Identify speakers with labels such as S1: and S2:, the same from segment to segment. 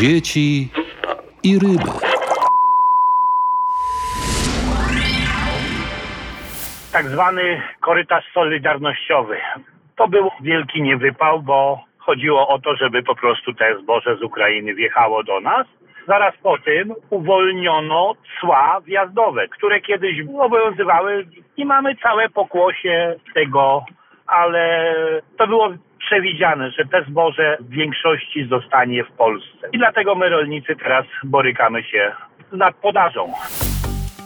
S1: dzieci i ryby.
S2: Tak zwany korytarz solidarnościowy. To był wielki niewypał, bo chodziło o to, żeby po prostu te zboże z Ukrainy wjechało do nas. Zaraz po tym uwolniono cła wjazdowe, które kiedyś obowiązywały i mamy całe pokłosie tego, ale to było przewidziane, że te zboże w większości zostanie w Polsce. I dlatego my rolnicy teraz borykamy się z nadpodażą.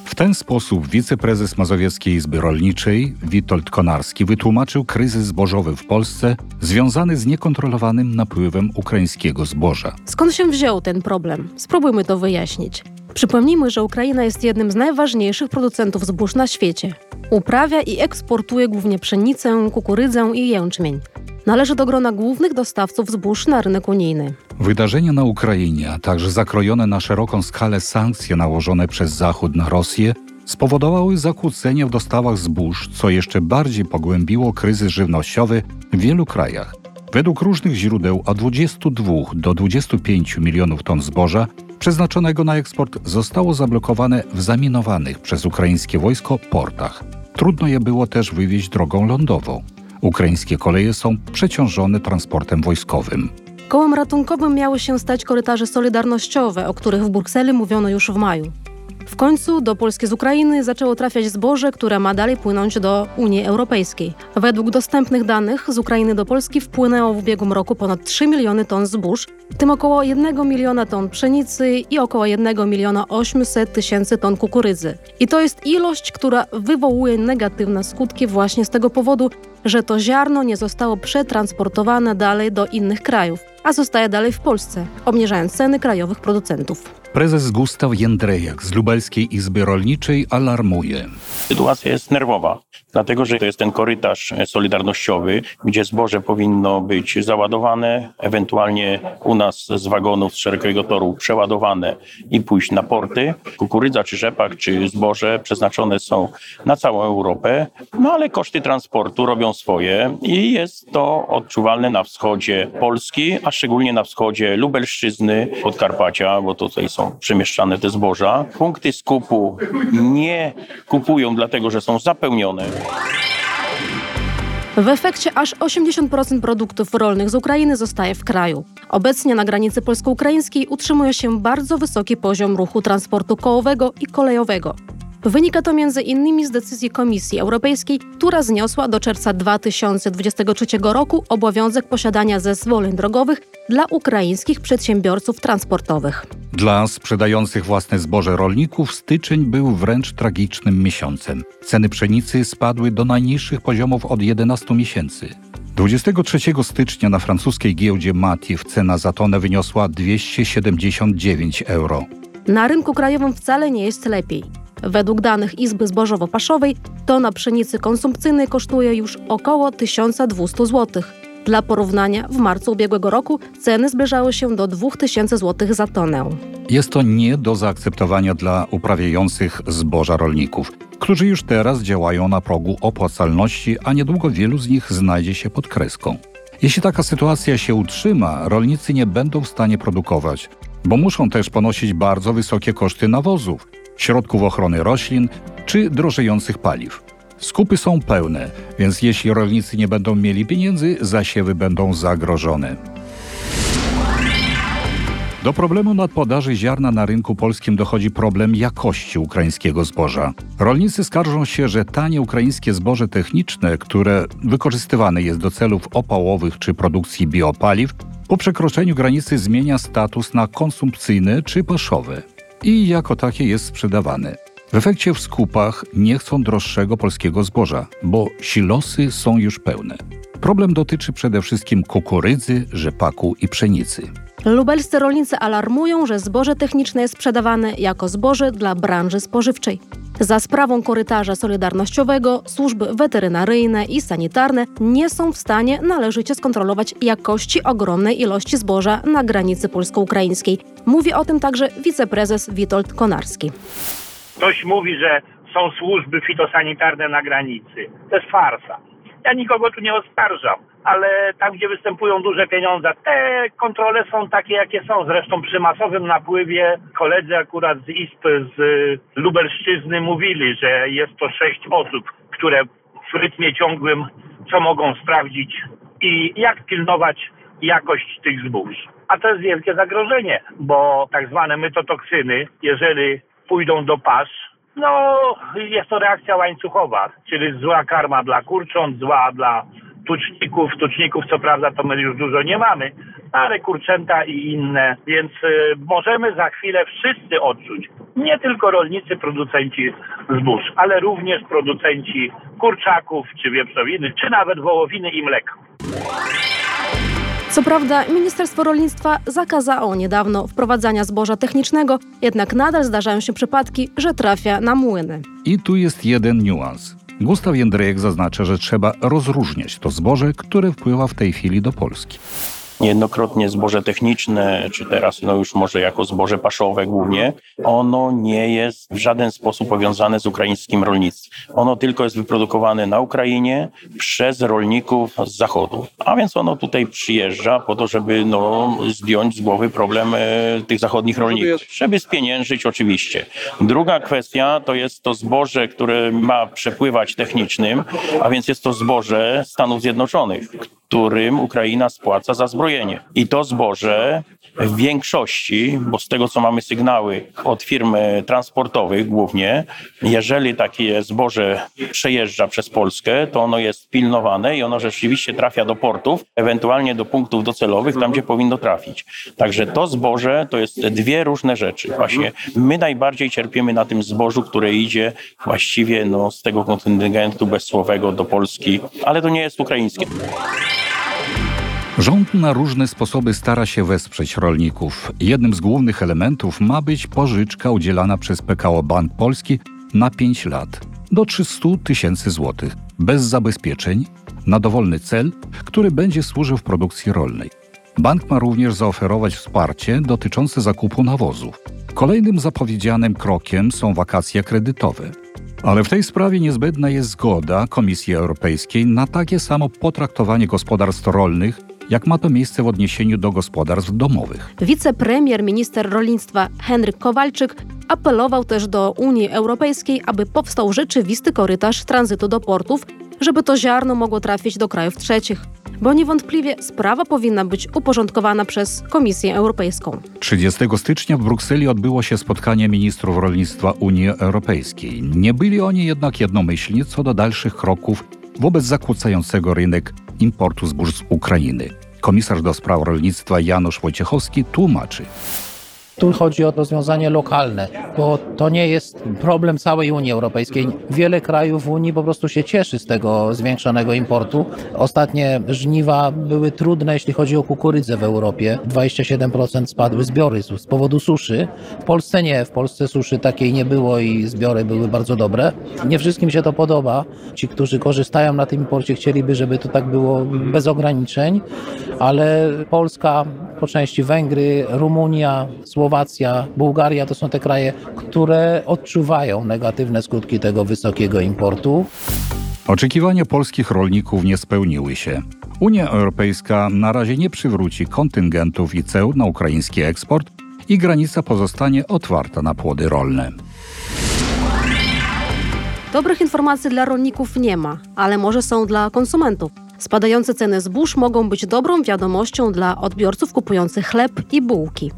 S1: W ten sposób wiceprezes Mazowieckiej Izby Rolniczej Witold Konarski wytłumaczył kryzys zbożowy w Polsce związany z niekontrolowanym napływem ukraińskiego zboża.
S3: Skąd się wziął ten problem? Spróbujmy to wyjaśnić. Przypomnijmy, że Ukraina jest jednym z najważniejszych producentów zbóż na świecie. Uprawia i eksportuje głównie pszenicę, kukurydzę i jęczmień. Należy do grona głównych dostawców zbóż na rynek unijny.
S1: Wydarzenia na Ukrainie, a także zakrojone na szeroką skalę sankcje nałożone przez Zachód na Rosję spowodowały zakłócenia w dostawach zbóż, co jeszcze bardziej pogłębiło kryzys żywnościowy w wielu krajach. Według różnych źródeł od 22 do 25 milionów ton zboża przeznaczonego na eksport zostało zablokowane w zaminowanych przez ukraińskie wojsko portach. Trudno je było też wywieźć drogą lądową. Ukraińskie koleje są przeciążone transportem wojskowym.
S3: Kołem ratunkowym miały się stać korytarze solidarnościowe, o których w Brukseli mówiono już w maju. W końcu do Polski z Ukrainy zaczęło trafiać zboże, które ma dalej płynąć do Unii Europejskiej. Według dostępnych danych z Ukrainy do Polski wpłynęło w ubiegłym roku ponad 3 miliony ton zbóż, w tym około 1 miliona ton pszenicy i około 1 miliona 800 tysięcy ton kukurydzy. I to jest ilość, która wywołuje negatywne skutki właśnie z tego powodu, że to ziarno nie zostało przetransportowane dalej do innych krajów, a zostaje dalej w Polsce, obniżając ceny krajowych producentów.
S1: Prezes Gustaw Jędrejak z Lubelskiej Izby Rolniczej alarmuje.
S4: Sytuacja jest nerwowa, dlatego że to jest ten korytarz solidarnościowy, gdzie zboże powinno być załadowane, ewentualnie u nas z wagonów z szerokiego toru przeładowane i pójść na porty. Kukurydza czy rzepak czy zboże przeznaczone są na całą Europę, no ale koszty transportu robią swoje i jest to odczuwalne na wschodzie Polski, a szczególnie na wschodzie Lubelszczyzny, Podkarpacia, bo tutaj są przemieszczane te zboża. Punkty skupu nie kupują dlatego, że są zapełnione.
S3: W efekcie aż 80% produktów rolnych z Ukrainy zostaje w kraju. Obecnie na granicy polsko-ukraińskiej utrzymuje się bardzo wysoki poziom ruchu transportu kołowego i kolejowego. Wynika to innymi z decyzji Komisji Europejskiej, która zniosła do czerwca 2023 roku obowiązek posiadania zezwoleń drogowych dla ukraińskich przedsiębiorców transportowych.
S1: Dla sprzedających własne zboże rolników styczeń był wręcz tragicznym miesiącem. Ceny pszenicy spadły do najniższych poziomów od 11 miesięcy. 23 stycznia na francuskiej giełdzie Matif cena za tonę wyniosła 279 euro.
S3: Na rynku krajowym wcale nie jest lepiej. Według danych Izby Zbożowo-Paszowej tona pszenicy konsumpcyjnej kosztuje już około 1200 zł. Dla porównania, w marcu ubiegłego roku ceny zbliżały się do 2000 zł za tonę.
S1: Jest to nie do zaakceptowania dla uprawiających zboża rolników, którzy już teraz działają na progu opłacalności, a niedługo wielu z nich znajdzie się pod kreską. Jeśli taka sytuacja się utrzyma, rolnicy nie będą w stanie produkować, bo muszą też ponosić bardzo wysokie koszty nawozów, środków ochrony roślin czy drożejących paliw. Skupy są pełne, więc jeśli rolnicy nie będą mieli pieniędzy, zasiewy będą zagrożone. Do problemu nadpodaży ziarna na rynku polskim dochodzi problem jakości ukraińskiego zboża. Rolnicy skarżą się, że tanie ukraińskie zboże techniczne, które wykorzystywane jest do celów opałowych czy produkcji biopaliw, po przekroczeniu granicy zmienia status na konsumpcyjny czy paszowy i jako takie jest sprzedawane. W efekcie w skupach nie chcą droższego polskiego zboża, bo silosy są już pełne. Problem dotyczy przede wszystkim kukurydzy, rzepaku i pszenicy.
S3: Lubelscy rolnicy alarmują, że zboże techniczne jest sprzedawane jako zboże dla branży spożywczej. Za sprawą korytarza solidarnościowego służby weterynaryjne i sanitarne nie są w stanie należycie skontrolować jakości ogromnej ilości zboża na granicy polsko-ukraińskiej. Mówi o tym także wiceprezes Witold Konarski.
S2: Ktoś mówi, że są służby fitosanitarne na granicy. To jest farsa. Ja nikogo tu nie oskarżam. Ale tam, gdzie występują duże pieniądze, te kontrole są takie, jakie są. Zresztą przy masowym napływie koledzy akurat z ISP z Lubelszczyzny mówili, że jest to sześć osób, które w rytmie ciągłym co mogą sprawdzić i jak pilnować jakość tych zbóż. A to jest wielkie zagrożenie, bo tak zwane mytotoksyny, jeżeli pójdą do pasz, no jest to reakcja łańcuchowa, czyli zła karma dla kurcząt, zła dla tuczników. Tuczników co prawda to my już dużo nie mamy, ale kurczęta i inne, więc y, możemy za chwilę wszyscy odczuć. Nie tylko rolnicy, producenci zbóż, ale również producenci kurczaków, czy wieprzowiny, czy nawet wołowiny i mleka.
S3: Co prawda, Ministerstwo Rolnictwa zakazało niedawno wprowadzania zboża technicznego, jednak nadal zdarzają się przypadki, że trafia na młyny.
S1: I tu jest jeden niuans. Gustaw Jędrejek zaznacza, że trzeba rozróżniać to zboże, które wpływa w tej chwili do Polski.
S4: Niejednokrotnie zboże techniczne, czy teraz no już może jako zboże paszowe głównie, ono nie jest w żaden sposób powiązane z ukraińskim rolnictwem. Ono tylko jest wyprodukowane na Ukrainie przez rolników z zachodu. A więc ono tutaj przyjeżdża po to, żeby no, zdjąć z głowy problem e, tych zachodnich rolników. Żeby spieniężyć oczywiście. Druga kwestia to jest to zboże, które ma przepływać technicznym, a więc jest to zboże Stanów Zjednoczonych, którym Ukraina spłaca za zbrojenie. I to zboże w większości, bo z tego co mamy sygnały od firm transportowych głównie, jeżeli takie zboże przejeżdża przez Polskę, to ono jest pilnowane i ono rzeczywiście trafia do portów, ewentualnie do punktów docelowych, tam gdzie powinno trafić. Także to zboże to jest dwie różne rzeczy. Właśnie my najbardziej cierpimy na tym zbożu, które idzie właściwie no, z tego kontyngentu bezsłowego do Polski, ale to nie jest ukraińskie.
S1: Rząd na różne sposoby stara się wesprzeć rolników. Jednym z głównych elementów ma być pożyczka udzielana przez PKO Bank Polski na 5 lat do 300 tysięcy złotych, bez zabezpieczeń, na dowolny cel, który będzie służył w produkcji rolnej. Bank ma również zaoferować wsparcie dotyczące zakupu nawozów. Kolejnym zapowiedzianym krokiem są wakacje kredytowe. Ale w tej sprawie niezbędna jest zgoda Komisji Europejskiej na takie samo potraktowanie gospodarstw rolnych jak ma to miejsce w odniesieniu do gospodarstw domowych.
S3: Wicepremier, minister rolnictwa Henryk Kowalczyk apelował też do Unii Europejskiej, aby powstał rzeczywisty korytarz tranzytu do portów, żeby to ziarno mogło trafić do krajów trzecich. Bo niewątpliwie sprawa powinna być uporządkowana przez Komisję Europejską.
S1: 30 stycznia w Brukseli odbyło się spotkanie ministrów rolnictwa Unii Europejskiej. Nie byli oni jednak jednomyślni co do dalszych kroków wobec zakłócającego rynek importu zbóż z Ukrainy. Komisarz do spraw rolnictwa Janusz Wojciechowski tłumaczy.
S5: Tu chodzi o rozwiązanie lokalne, bo to nie jest problem całej Unii Europejskiej. Wiele krajów Unii po prostu się cieszy z tego zwiększonego importu. Ostatnie żniwa były trudne, jeśli chodzi o kukurydzę w Europie. 27% spadły zbiory z powodu suszy. W Polsce nie, w Polsce suszy takiej nie było i zbiory były bardzo dobre. Nie wszystkim się to podoba. Ci, którzy korzystają na tym imporcie, chcieliby, żeby to tak było bez ograniczeń, ale Polska, po części Węgry, Rumunia, Słowacja, Słowacja, Bułgaria to są te kraje, które odczuwają negatywne skutki tego wysokiego importu.
S1: Oczekiwania polskich rolników nie spełniły się. Unia Europejska na razie nie przywróci kontyngentów i ceł na ukraiński eksport i granica pozostanie otwarta na płody rolne.
S3: Dobrych informacji dla rolników nie ma, ale może są dla konsumentów. Spadające ceny zbóż mogą być dobrą wiadomością dla odbiorców kupujących chleb i bułki.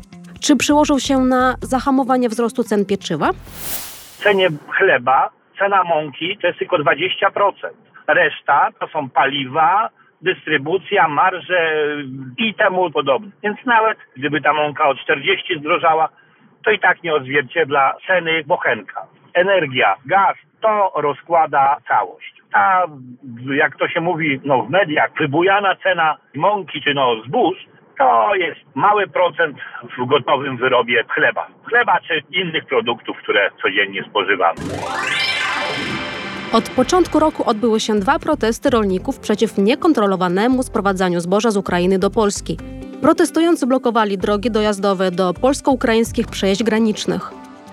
S3: Czy przyłożył się na zahamowanie wzrostu cen pieczywa?
S2: W cenie chleba cena mąki to jest tylko 20%. Reszta to są paliwa, dystrybucja, marże i temu podobne. Więc nawet gdyby ta mąka o 40 zdrożała, to i tak nie odzwierciedla ceny bochenka. Energia, gaz, to rozkłada całość. A jak to się mówi no, w mediach, wybujana cena mąki czy no zbóż to jest mały procent w gotowym wyrobie chleba. Chleba czy innych produktów, które codziennie spożywamy.
S3: Od początku roku odbyły się dwa protesty rolników przeciw niekontrolowanemu sprowadzaniu zboża z Ukrainy do Polski. Protestujący blokowali drogi dojazdowe do polsko-ukraińskich przejść granicznych.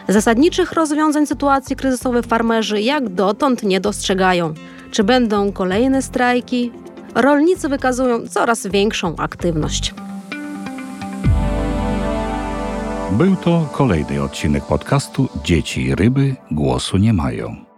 S3: Zasadniczych rozwiązań sytuacji kryzysowej farmerzy jak dotąd nie dostrzegają. Czy będą kolejne strajki? rolnicy wykazują coraz większą aktywność.
S1: Był to kolejny odcinek podcastu Dzieci ryby głosu nie mają.